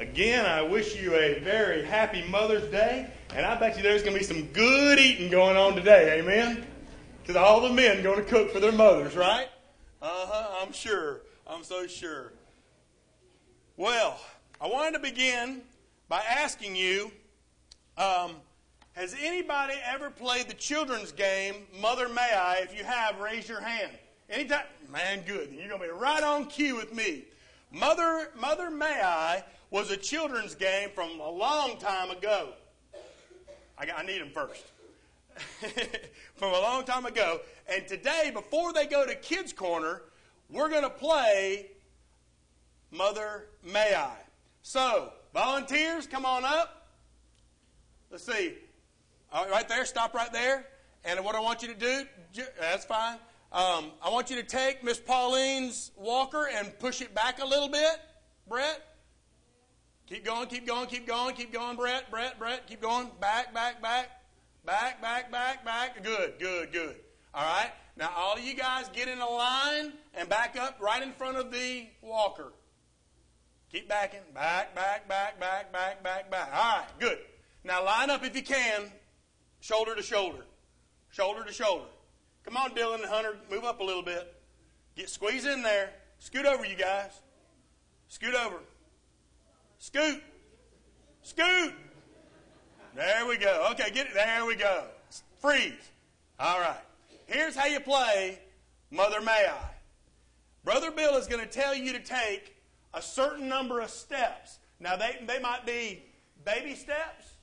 Again, I wish you a very happy Mother's Day, and I bet you there's going to be some good eating going on today, amen? Because all the men going to cook for their mothers, right? Uh huh, I'm sure. I'm so sure. Well, I wanted to begin by asking you um, Has anybody ever played the children's game, Mother May I? If you have, raise your hand. Anytime, man, good. You're going to be right on cue with me. Mother, Mother May I was a children's game from a long time ago. I, got, I need them first. from a long time ago. And today, before they go to Kids Corner, we're going to play Mother May I. So, volunteers, come on up. Let's see. right there, stop right there. And what I want you to do, that's fine. Um, I want you to take Miss Pauline's walker and push it back a little bit, Brett. Keep going, keep going, keep going, keep going, Brett, Brett, Brett. Keep going. Back, back, back. Back, back, back, back. Good, good, good. All right. Now, all of you guys get in a line and back up right in front of the walker. Keep backing. Back, back, back, back, back, back, back. All right, good. Now, line up if you can, shoulder to shoulder. Shoulder to shoulder. Come on, Dylan and Hunter, move up a little bit. Get squeeze in there. Scoot over, you guys. Scoot over. Scoot. Scoot. There we go. Okay, get it. There we go. Freeze. All right. Here's how you play Mother May I. Brother Bill is going to tell you to take a certain number of steps. Now, they, they might be baby steps,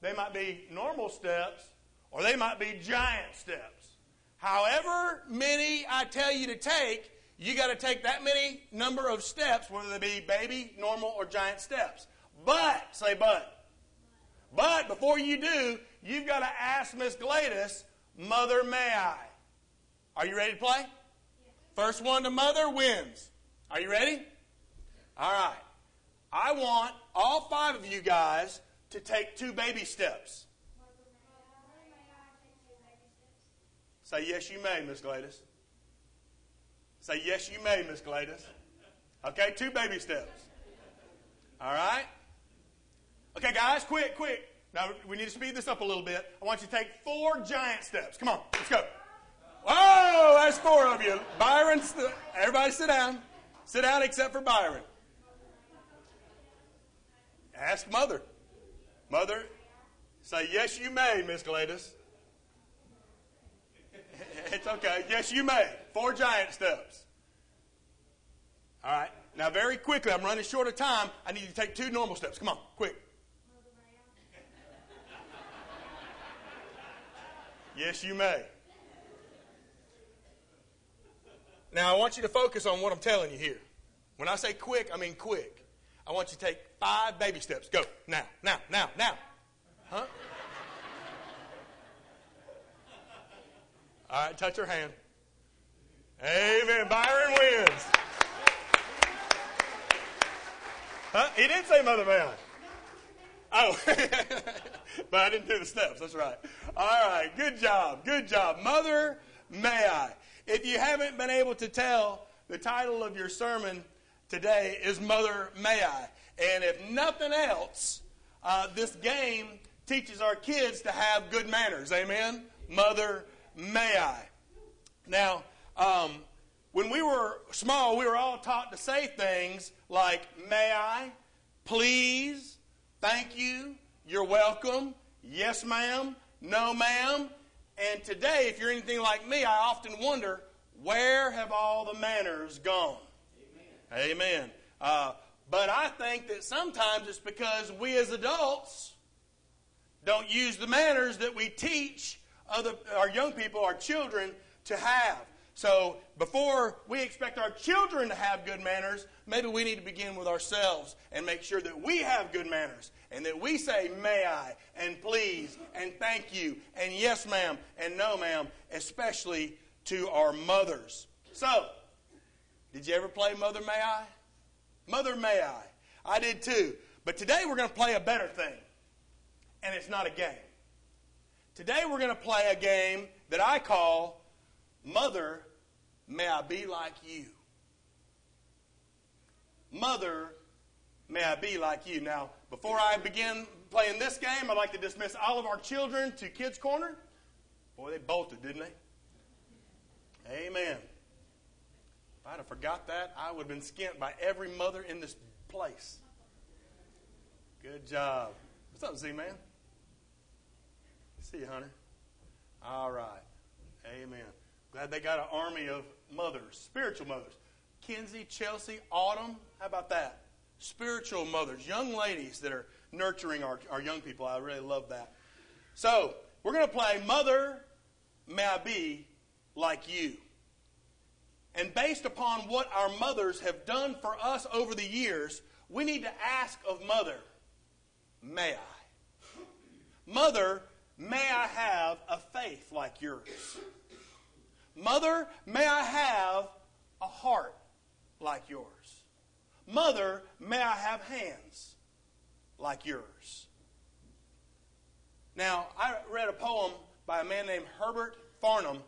they might be normal steps, or they might be giant steps. However many I tell you to take, you got to take that many number of steps, whether they be baby, normal, or giant steps. But, say but. But before you do, you've got to ask Miss Gladys, Mother, may I? Are you ready to play? First one to mother wins. Are you ready? All right. I want all five of you guys to take two baby steps. Say yes, you may, Miss Gladys. Say, yes, you may, Miss Gladys. Okay, two baby steps. All right? Okay, guys, quick, quick. Now, we need to speed this up a little bit. I want you to take four giant steps. Come on, let's go. Whoa, that's four of you. Byron, everybody sit down. Sit down except for Byron. Ask Mother. Mother, say, yes, you may, Miss Gladys. it's okay. Yes, you may. Four giant steps. All right. Now, very quickly, I'm running short of time. I need you to take two normal steps. Come on, quick. Yes, you may. Now, I want you to focus on what I'm telling you here. When I say quick, I mean quick. I want you to take five baby steps. Go. Now, now, now, now. Huh? All right, touch her hand. Amen. Byron wins. Huh? He did say Mother Man. Oh, but I didn't do the steps. That's right. All right. Good job. Good job. Mother, may I? If you haven't been able to tell, the title of your sermon today is Mother, may I? And if nothing else, uh, this game teaches our kids to have good manners. Amen? Mother, may I? Now, um, when we were small, we were all taught to say things like, may I, please, thank you, you're welcome, yes, ma'am, no, ma'am. And today, if you're anything like me, I often wonder, where have all the manners gone? Amen. Amen. Uh, but I think that sometimes it's because we as adults don't use the manners that we teach other, our young people, our children, to have. So before we expect our children to have good manners, maybe we need to begin with ourselves and make sure that we have good manners and that we say, may I, and please, and thank you, and yes, ma'am, and no, ma'am, especially to our mothers. So, did you ever play Mother May I? Mother May I. I did too. But today we're going to play a better thing. And it's not a game. Today we're going to play a game that I call Mother, may I be like you. Mother, may I be like you. Now, before I begin playing this game, I'd like to dismiss all of our children to Kids Corner. Boy, they bolted, didn't they? Amen. If I'd have forgot that, I would have been skint by every mother in this place. Good job. What's up, Z man? See you, Hunter. All right. Amen. Glad they got an army of mothers, spiritual mothers. Kinsey, Chelsea, Autumn. How about that? Spiritual mothers, young ladies that are nurturing our, our young people. I really love that. So, we're going to play Mother, May I Be Like You. And based upon what our mothers have done for us over the years, we need to ask of Mother, May I? Mother, may I have a faith like yours? Mother, may I have a heart like yours? Mother, may I have hands like yours? Now, I read a poem by a man named Herbert Farnham,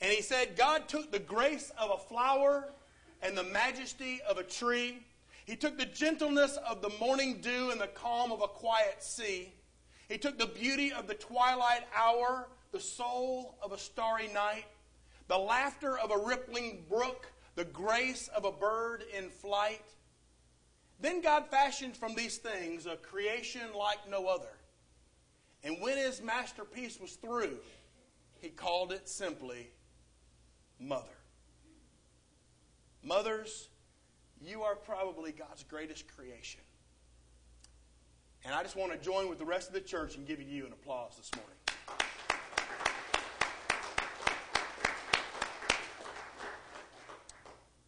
and he said, God took the grace of a flower and the majesty of a tree. He took the gentleness of the morning dew and the calm of a quiet sea. He took the beauty of the twilight hour, the soul of a starry night, the laughter of a rippling brook, the grace of a bird in flight. Then God fashioned from these things a creation like no other. And when his masterpiece was through, he called it simply Mother. Mothers, you are probably God's greatest creation. And I just want to join with the rest of the church and give you an applause this morning.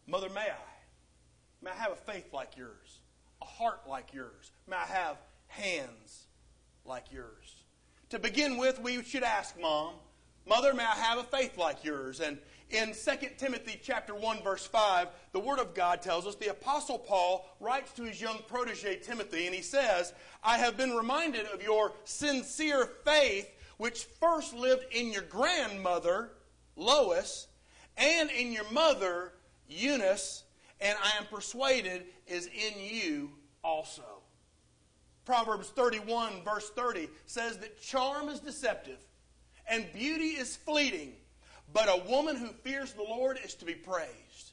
Mother, may I? May I have a faith like yours, a heart like yours? May I have hands like yours? To begin with, we should ask Mom, Mother, may I have a faith like yours? And in 2 Timothy chapter 1 verse 5, the word of God tells us the apostle Paul writes to his young protege Timothy and he says, "I have been reminded of your sincere faith which first lived in your grandmother Lois and in your mother Eunice, and I am persuaded is in you also. Proverbs 31, verse 30 says that charm is deceptive and beauty is fleeting, but a woman who fears the Lord is to be praised.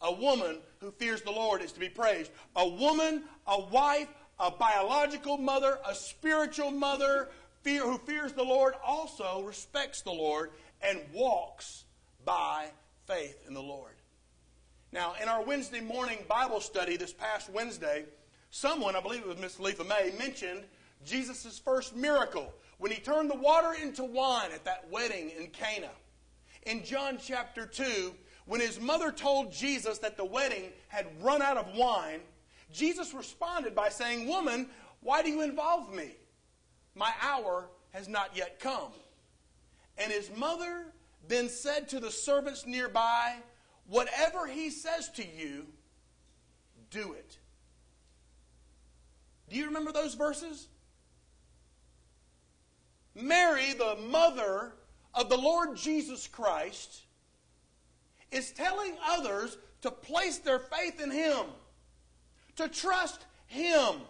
A woman who fears the Lord is to be praised. A woman, a wife, a biological mother, a spiritual mother fear, who fears the Lord also respects the Lord and walks by faith in the Lord. Now, in our Wednesday morning Bible study this past Wednesday, someone, I believe it was Miss Letha May, mentioned Jesus' first miracle when he turned the water into wine at that wedding in Cana. In John chapter 2, when his mother told Jesus that the wedding had run out of wine, Jesus responded by saying, Woman, why do you involve me? My hour has not yet come. And his mother then said to the servants nearby, Whatever he says to you, do it. Do you remember those verses? Mary, the mother of the Lord Jesus Christ, is telling others to place their faith in Him, to trust Him,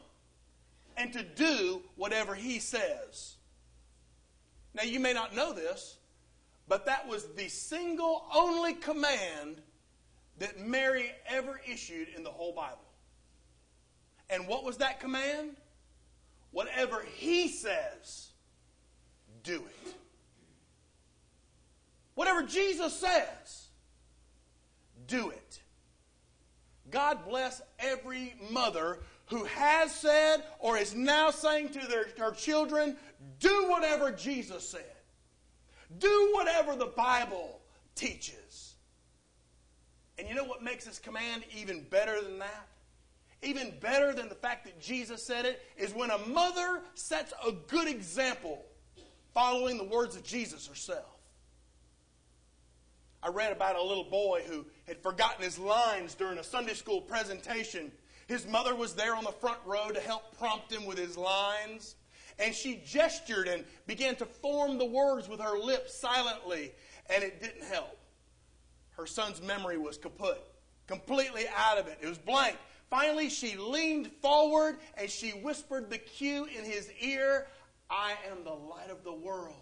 and to do whatever He says. Now, you may not know this, but that was the single only command that Mary ever issued in the whole Bible. And what was that command? Whatever he says, do it. Whatever Jesus says, do it. God bless every mother who has said or is now saying to their, children, do whatever Jesus said. Do whatever the Bible teaches. And you know what makes this command even better than that? Even better than the fact that Jesus said it is when a mother sets a good example following the words of Jesus herself. I read about a little boy who had forgotten his lines during a Sunday school presentation. His mother was there on the front row to help prompt him with his lines. And she gestured and began to form the words with her lips silently, and it didn't help her son's memory was kaput, completely out of it. It was blank. finally she leaned forward and she whispered the cue in his ear I am the light of the world.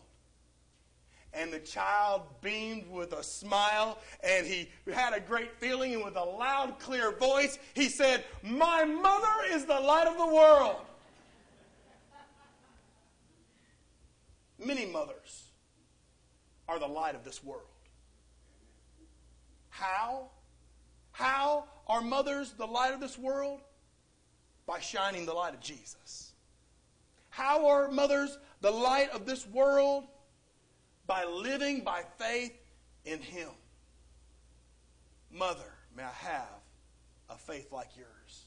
And the child beamed with a smile and he had a great feeling. And with a loud, clear voice, he said, My mother is the light of the world. Many mothers are the light of this world. How? How are mothers the light of this world? By shining the light of Jesus. How are mothers the light of this world? By living by faith in Him. Mother, may I have a faith like yours?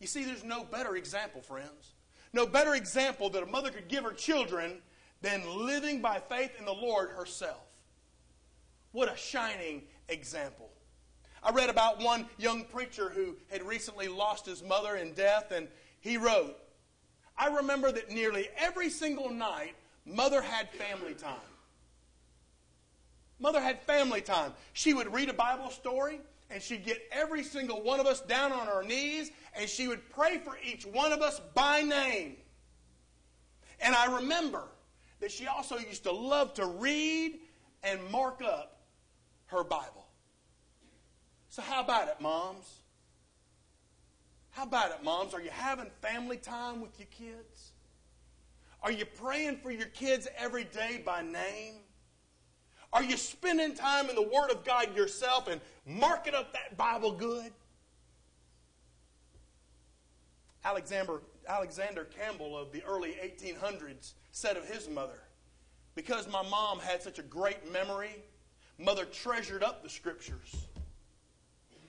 You see, there's no better example, friends. No better example that a mother could give her children than living by faith in the Lord herself. What a shining example. I read about one young preacher who had recently lost his mother in death, and he wrote, I remember that nearly every single night, mother had family time. Mother had family time. She would read a Bible story, and she'd get every single one of us down on our knees, and she would pray for each one of us by name. And I remember that she also used to love to read and mark up her Bible. So, how about it, moms? How about it, moms? Are you having family time with your kids? Are you praying for your kids every day by name? Are you spending time in the Word of God yourself and marking up that Bible good? Alexander, Alexander Campbell of the early 1800s said of his mother, Because my mom had such a great memory, mother treasured up the scriptures.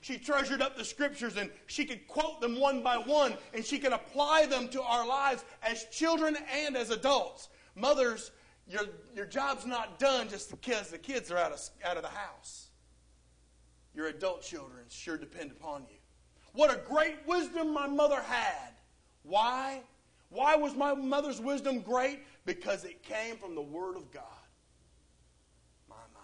She treasured up the scriptures and she could quote them one by one and she could apply them to our lives as children and as adults. Mothers, your, your job's not done just because the kids are out of, out of the house. Your adult children sure depend upon you. What a great wisdom my mother had. Why? Why was my mother's wisdom great? Because it came from the Word of God. My, my.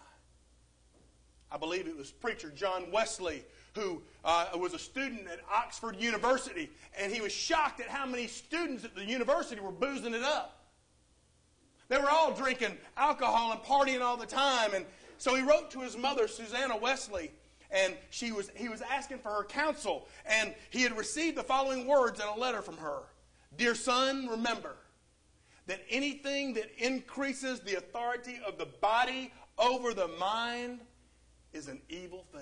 I believe it was preacher John Wesley who uh, was a student at Oxford University, and he was shocked at how many students at the university were boozing it up. They were all drinking alcohol and partying all the time, and so he wrote to his mother, Susanna Wesley, and she was, he was asking for her counsel, and he had received the following words in a letter from her Dear son, remember that anything that increases the authority of the body over the mind is an evil thing.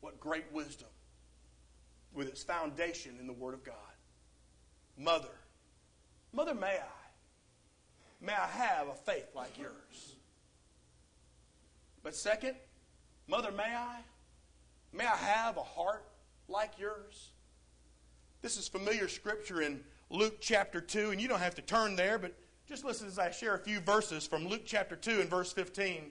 What great wisdom with its foundation in the Word of God. Mother, Mother, may I? May I have a faith like yours? But second, Mother, may I? May I have a heart like yours? This is familiar scripture in Luke chapter 2, and you don't have to turn there, but just listen as I share a few verses from Luke chapter 2 and verse 15.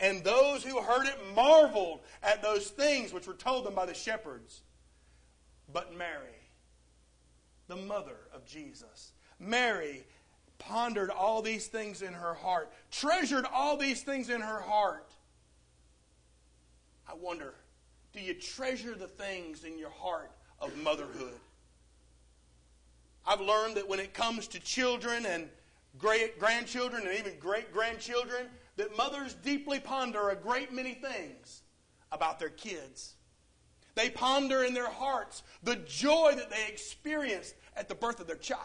And those who heard it marveled at those things which were told them by the shepherds. But Mary, the mother of Jesus, Mary pondered all these things in her heart, treasured all these things in her heart. I wonder, do you treasure the things in your heart of motherhood? I've learned that when it comes to children and great grandchildren and even great grandchildren, that mothers deeply ponder a great many things about their kids. They ponder in their hearts the joy that they experienced at the birth of their child.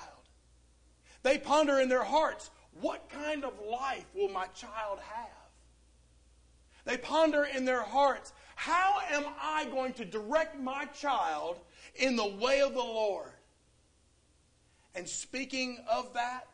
They ponder in their hearts, what kind of life will my child have? They ponder in their hearts, how am I going to direct my child in the way of the Lord? And speaking of that,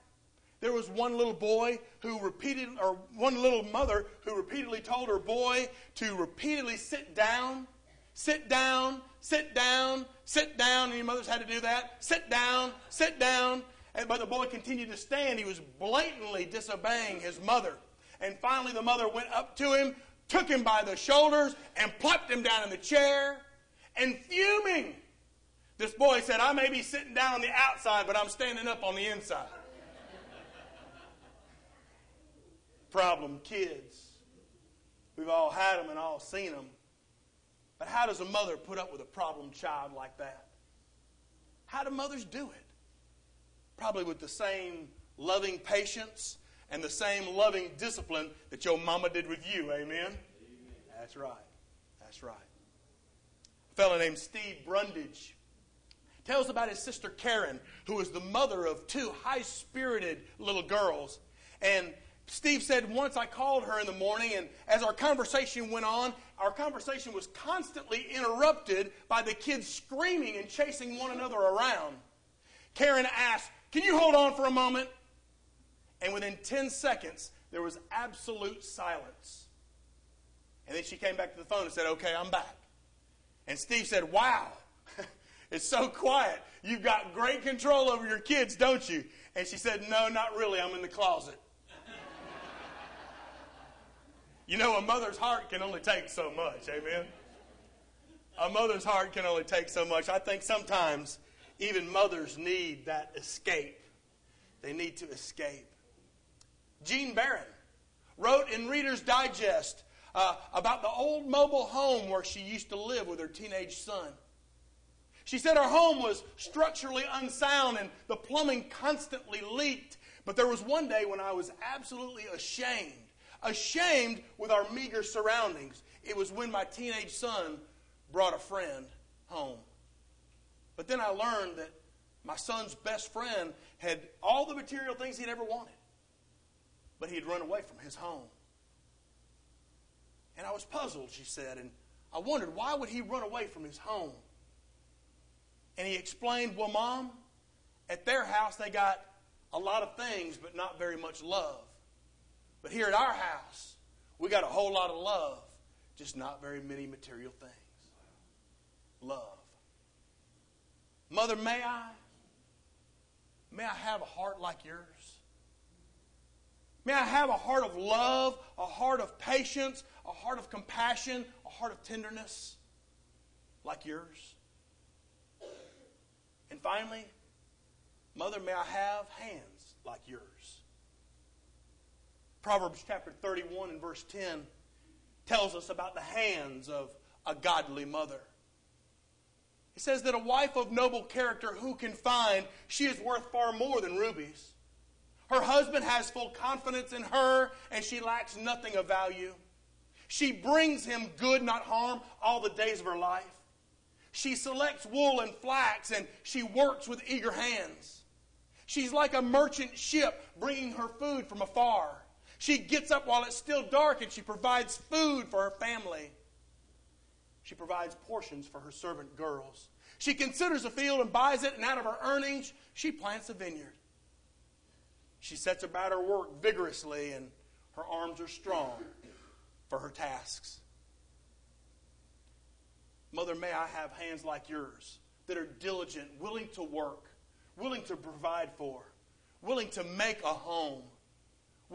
there was one little boy who repeated, or one little mother who repeatedly told her boy to repeatedly sit down, sit down, sit down, sit down. Any mothers had to do that? Sit down, sit down. And, but the boy continued to stand. He was blatantly disobeying his mother. And finally, the mother went up to him, took him by the shoulders, and plopped him down in the chair. And fuming, this boy said, I may be sitting down on the outside, but I'm standing up on the inside. Problem kids. We've all had them and all seen them. But how does a mother put up with a problem child like that? How do mothers do it? Probably with the same loving patience and the same loving discipline that your mama did with you. Amen? Amen. That's right. That's right. A fellow named Steve Brundage tells about his sister Karen, who is the mother of two high spirited little girls. And Steve said once I called her in the morning, and as our conversation went on, our conversation was constantly interrupted by the kids screaming and chasing one another around. Karen asked, Can you hold on for a moment? And within 10 seconds, there was absolute silence. And then she came back to the phone and said, Okay, I'm back. And Steve said, Wow, it's so quiet. You've got great control over your kids, don't you? And she said, No, not really. I'm in the closet. You know, a mother's heart can only take so much. Amen. A mother's heart can only take so much. I think sometimes even mothers need that escape. They need to escape. Jean Barron wrote in Reader's Digest uh, about the old mobile home where she used to live with her teenage son. She said her home was structurally unsound and the plumbing constantly leaked. But there was one day when I was absolutely ashamed ashamed with our meager surroundings. It was when my teenage son brought a friend home. But then I learned that my son's best friend had all the material things he'd ever wanted, but he had run away from his home. And I was puzzled, she said, and I wondered why would he run away from his home? And he explained, "Well, mom, at their house they got a lot of things but not very much love. But here at our house, we got a whole lot of love, just not very many material things. Love. Mother, may I? May I have a heart like yours? May I have a heart of love, a heart of patience, a heart of compassion, a heart of tenderness like yours? And finally, Mother, may I have hands like yours? Proverbs chapter 31 and verse 10 tells us about the hands of a godly mother. It says that a wife of noble character who can find, she is worth far more than rubies. Her husband has full confidence in her, and she lacks nothing of value. She brings him good, not harm, all the days of her life. She selects wool and flax, and she works with eager hands. She's like a merchant ship bringing her food from afar. She gets up while it's still dark and she provides food for her family. She provides portions for her servant girls. She considers a field and buys it, and out of her earnings, she plants a vineyard. She sets about her work vigorously, and her arms are strong for her tasks. Mother, may I have hands like yours that are diligent, willing to work, willing to provide for, willing to make a home,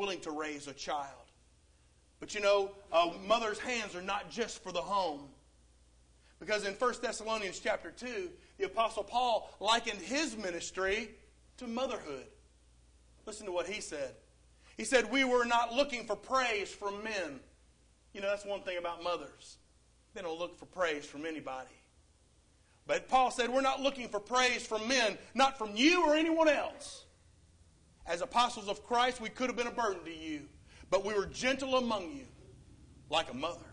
willing to raise a child. But you know, a mother's hands are not just for the home. Because in 1 Thessalonians chapter 2, the Apostle Paul likened his ministry to motherhood. Listen to what he said. He said, We were not looking for praise from men. You know, that's one thing about mothers. They don't look for praise from anybody. But Paul said, We're not looking for praise from men, not from you or anyone else. As apostles of Christ, we could have been a burden to you, but we were gentle among you like a mother,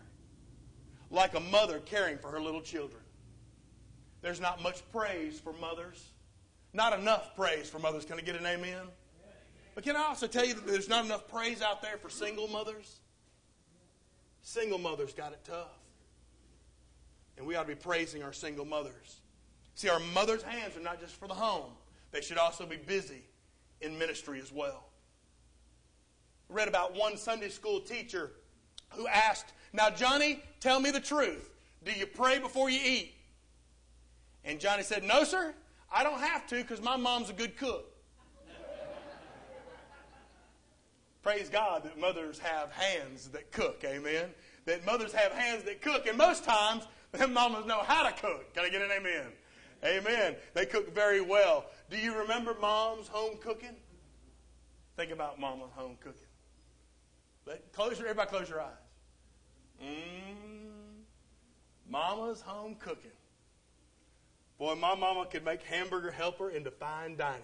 like a mother caring for her little children. There's not much praise for mothers, not enough praise for mothers. Can I get an amen? But can I also tell you that there's not enough praise out there for single mothers? Single mothers got it tough. And we ought to be praising our single mothers. See, our mother's hands are not just for the home, they should also be busy in ministry as well. I read about one Sunday school teacher who asked, Now, Johnny, tell me the truth. Do you pray before you eat? And Johnny said, No, sir, I don't have to because my mom's a good cook. Praise God that mothers have hands that cook, amen. That mothers have hands that cook, and most times, them mamas know how to cook. Can I get an amen? Amen. They cook very well. Do you remember mom's home cooking? Think about mama's home cooking. Let, close your, everybody close your eyes. Mmm. Mama's home cooking. Boy, my mama could make hamburger helper into fine dining.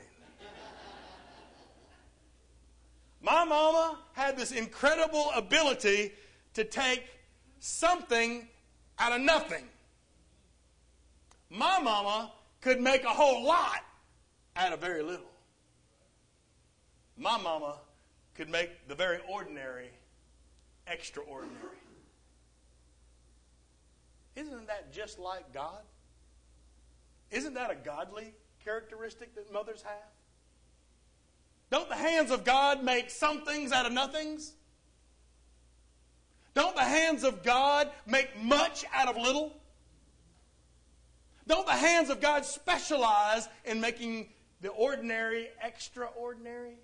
my mama had this incredible ability to take something out of nothing. My mama could make a whole lot out of very little. My mama could make the very ordinary extraordinary. Isn't that just like God? Isn't that a godly characteristic that mothers have? Don't the hands of God make some things out of nothings? Don't the hands of God make much out of little? Don't the hands of God specialize in making the ordinary extraordinary?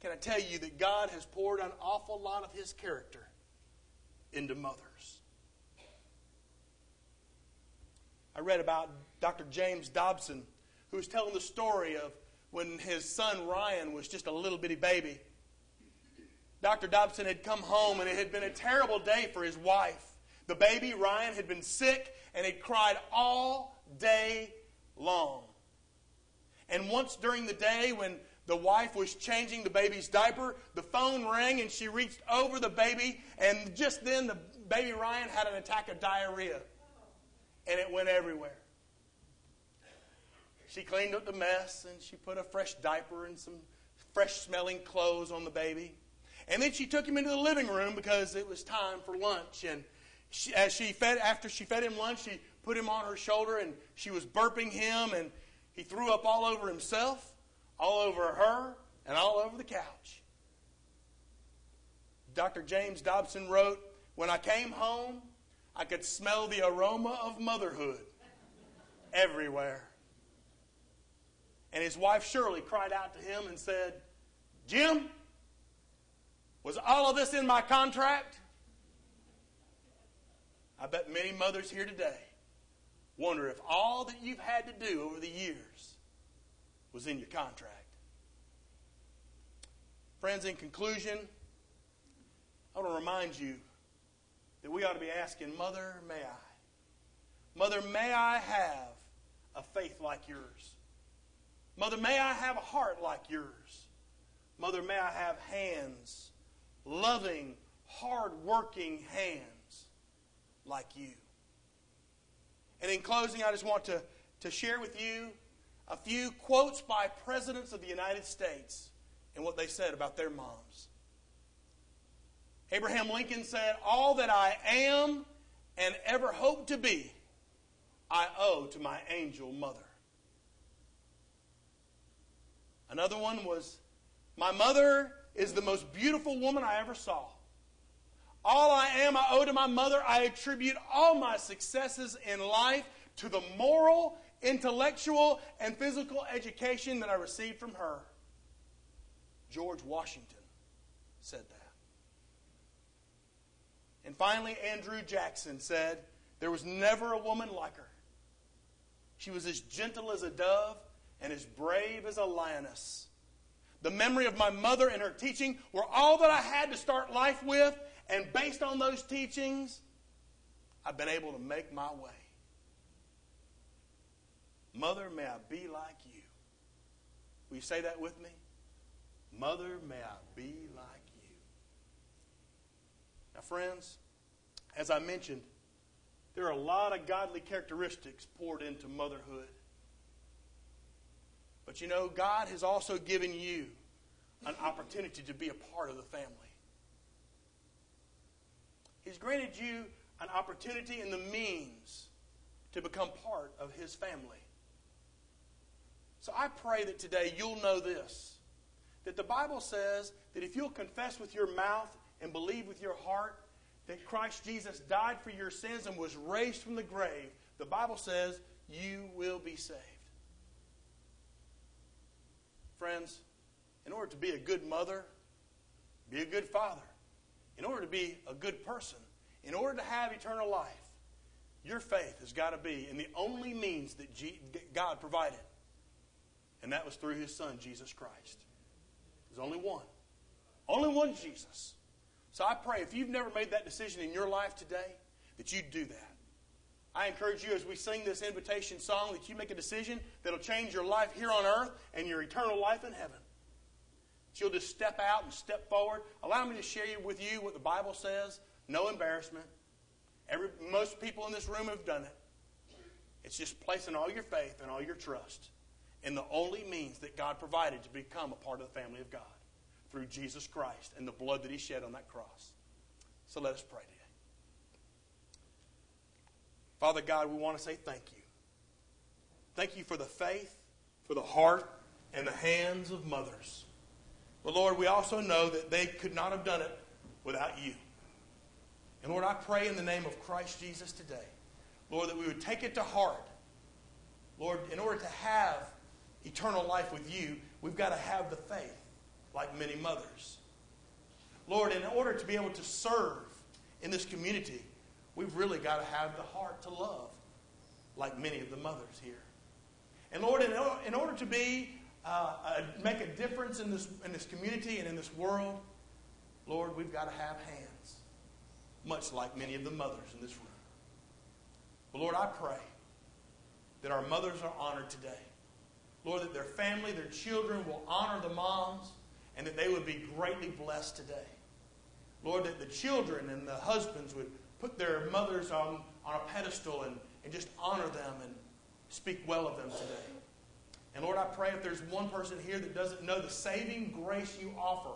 Can I tell you that God has poured an awful lot of His character into mothers? I read about Dr. James Dobson, who was telling the story of when his son Ryan was just a little bitty baby. Dr. Dobson had come home and it had been a terrible day for his wife. The baby, Ryan, had been sick and had cried all day long. And once during the day, when the wife was changing the baby's diaper, the phone rang and she reached over the baby, and just then the baby Ryan had an attack of diarrhea and it went everywhere. She cleaned up the mess and she put a fresh diaper and some fresh smelling clothes on the baby. And then she took him into the living room because it was time for lunch. And she, as she fed, after she fed him lunch, she put him on her shoulder and she was burping him and he threw up all over himself, all over her, and all over the couch. Dr. James Dobson wrote, When I came home, I could smell the aroma of motherhood everywhere. And his wife Shirley cried out to him and said, Jim, was all of this in my contract? I bet many mothers here today wonder if all that you've had to do over the years was in your contract. Friends, in conclusion, I want to remind you that we ought to be asking, Mother, may I? Mother, may I have a faith like yours? Mother, may I have a heart like yours? Mother, may I have hands, loving, hard-working hands like you? And in closing, I just want to, to share with you a few quotes by presidents of the United States and what they said about their moms. Abraham Lincoln said, All that I am and ever hope to be, I owe to my angel mother. Another one was, My mother is the most beautiful woman I ever saw. All I am, I owe to my mother. I attribute all my successes in life to the moral, intellectual, and physical education that I received from her. George Washington said that. And finally, Andrew Jackson said, There was never a woman like her. She was as gentle as a dove and as brave as a lioness. The memory of my mother and her teaching were all that I had to start life with, and based on those teachings, I've been able to make my way. Mother, may I be like you. Will you say that with me? Mother, may I be like you. now, friends, as I mentioned, there are a lot of godly characteristics poured into motherhood. But you know, God has also given you an opportunity to be a part of the family. He's granted you an opportunity and the means to become part of His family. So I pray that today you'll know this that the Bible says that if you'll confess with your mouth and believe with your heart that Christ Jesus died for your sins and was raised from the grave, the Bible says you will be saved. Friends, in order to be a good mother, be a good father, in order to be a good person, in order to have eternal life, your faith has got to be in the only means that God provided. And that was through his son, Jesus Christ. There's only one. Only one Jesus. So I pray if you've never made that decision in your life today, that you do that. I encourage you as we sing this invitation song that you make a decision that'll change your life here on earth and your eternal life in heaven. You'll just step out and step forward. Allow me to share with you what the Bible says. No embarrassment. Every, most people in this room have done it. It's just placing all your faith and all your trust in the only means that God provided to become a part of the family of God through Jesus Christ and the blood that He shed on that cross. So let us pray today. Father God, we want to say thank you. Thank you for the faith, for the heart, and the hands of mothers. But Lord, we also know that they could not have done it without you. And Lord, I pray in the name of Christ Jesus today, Lord, that we would take it to heart. Lord, in order to have eternal life with you, we've got to have the faith like many mothers. Lord, in order to be able to serve in this community, we've really got to have the heart to love like many of the mothers here. And Lord, in, order to be, uh, make a difference in this, in this community and in this world, Lord, we've got to have hands much like many of the mothers in this room. But Lord, I pray that our mothers are honored today. Lord, that their family, their children will honor the moms and that they would be greatly blessed today. Lord, that the children and the husbands would put their mothers on, on a pedestal and, and just honor them and speak well of them today. And Lord, I pray if there's one person here that doesn't know the saving grace you offer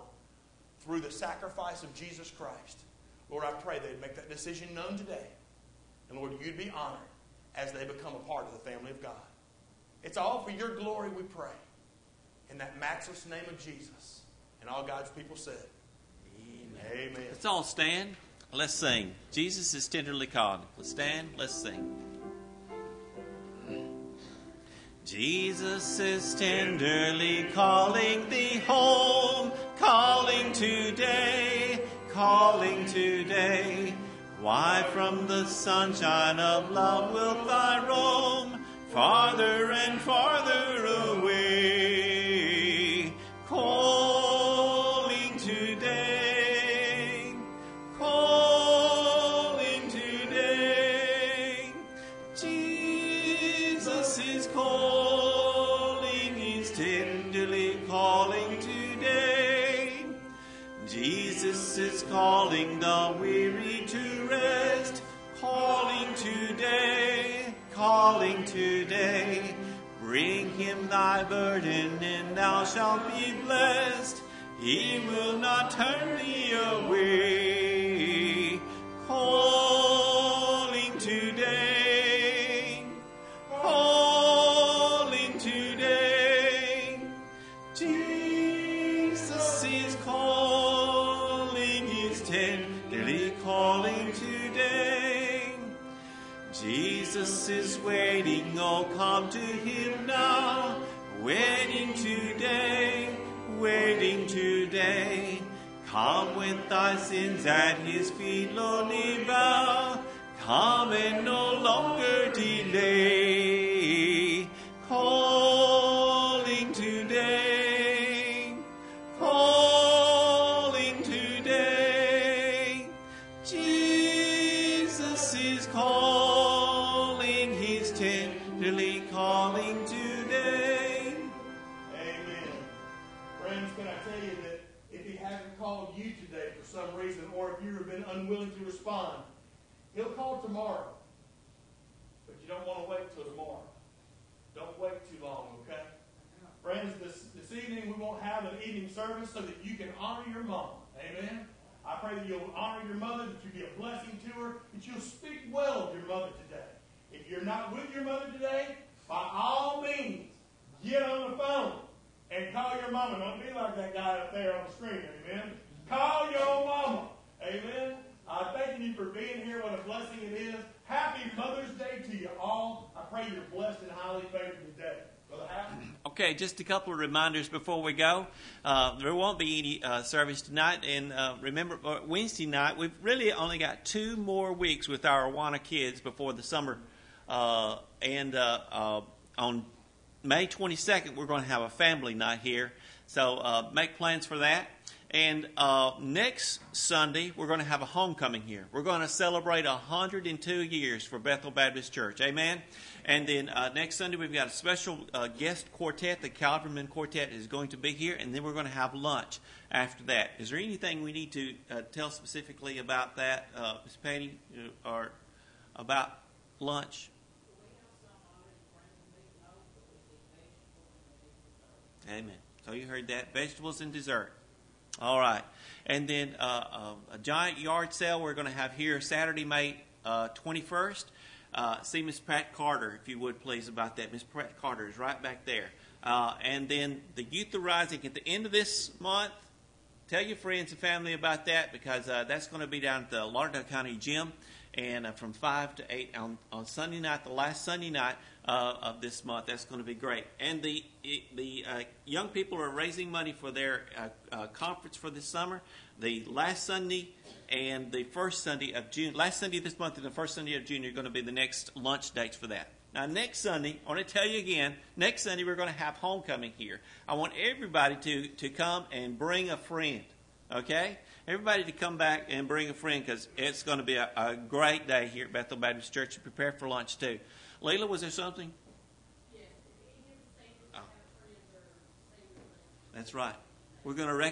through the sacrifice of Jesus Christ, Lord, I pray they'd make that decision known today. And Lord, you'd be honored as they become a part of the family of God. It's all for your glory, we pray. In that matchless name of Jesus. And all God's people said, Amen. Amen. Let's all stand. Let's sing. Jesus is tenderly called. Let's stand. Let's sing. Jesus is tenderly calling thee home, calling today calling today. Why from the sunshine of love wilt thou roam farther and farther away? Calling the weary to rest, calling today, calling today. Bring him thy burden and thou shalt be blessed. He will not turn thee away. Calling Is waiting, oh come to him now, waiting today, waiting today. Come with thy sins at his feet, lowly bow. Come and no longer delay. Calling unwilling to respond, he'll call tomorrow. But you don't want to wait till tomorrow. Don't wait too long, okay? Friends, this, this evening we won't have an evening service so that you can honor your mom. Amen? I pray that you'll honor your mother, that you'll be a blessing to her, that you'll speak well of your mother today. If you're not with your mother today, by all means, get on the phone and call your mama. Don't be like that guy up there on the screen, amen? Call your mama, amen? Uh, thanking you for being here. What a blessing it is. Happy Mother's Day to you all. I pray you're blessed and highly favored today. Brother Hal? Okay, just a couple of reminders before we go. Uh, there won't be any uh, service tonight, and uh, remember uh, Wednesday night. We've really only got two more weeks with our Awana kids before the summer, uh, and uh, on May 22nd we're going to have a family night here. So make plans for that. And uh, next Sunday, we're going to have a homecoming here. We're going to celebrate 102 years for Bethel Baptist Church. Amen. And then uh, next Sunday, we've got a special uh, guest quartet. The Calverman Quartet is going to be here. And then we're going to have lunch after that. Is there anything we need to uh, tell specifically about that, uh, Ms. Patty, uh, or about lunch? Amen. So you heard that. Vegetables and dessert. All right. And then uh, uh, a giant yard sale we're going to have here Saturday, May uh, 21st. Uh, see Miss Pat Carter, if you would please, about that. Miss Pat Carter is right back there. Uh, and then the Youth Arising at the end of this month. Tell your friends and family about that because uh, that's going to be down at the Lauderdale County Gym and uh, from 5 to 8 on, on Sunday night, the last Sunday night uh, of this month. That's going to be great. And the, the uh, young people are raising money for their uh, uh, conference for this summer. The last Sunday and the first Sunday of June, last Sunday of this month and the first Sunday of June are going to be the next lunch dates for that. Now, next Sunday, I want to tell you again, next Sunday we're going to have homecoming here. I want everybody to, to come and bring a friend, okay? Everybody to come back and bring a friend because it's going to be a, a great day here at Bethel Baptist Church prepare for lunch, too. Leila, was there something? Oh. That's right. We're going to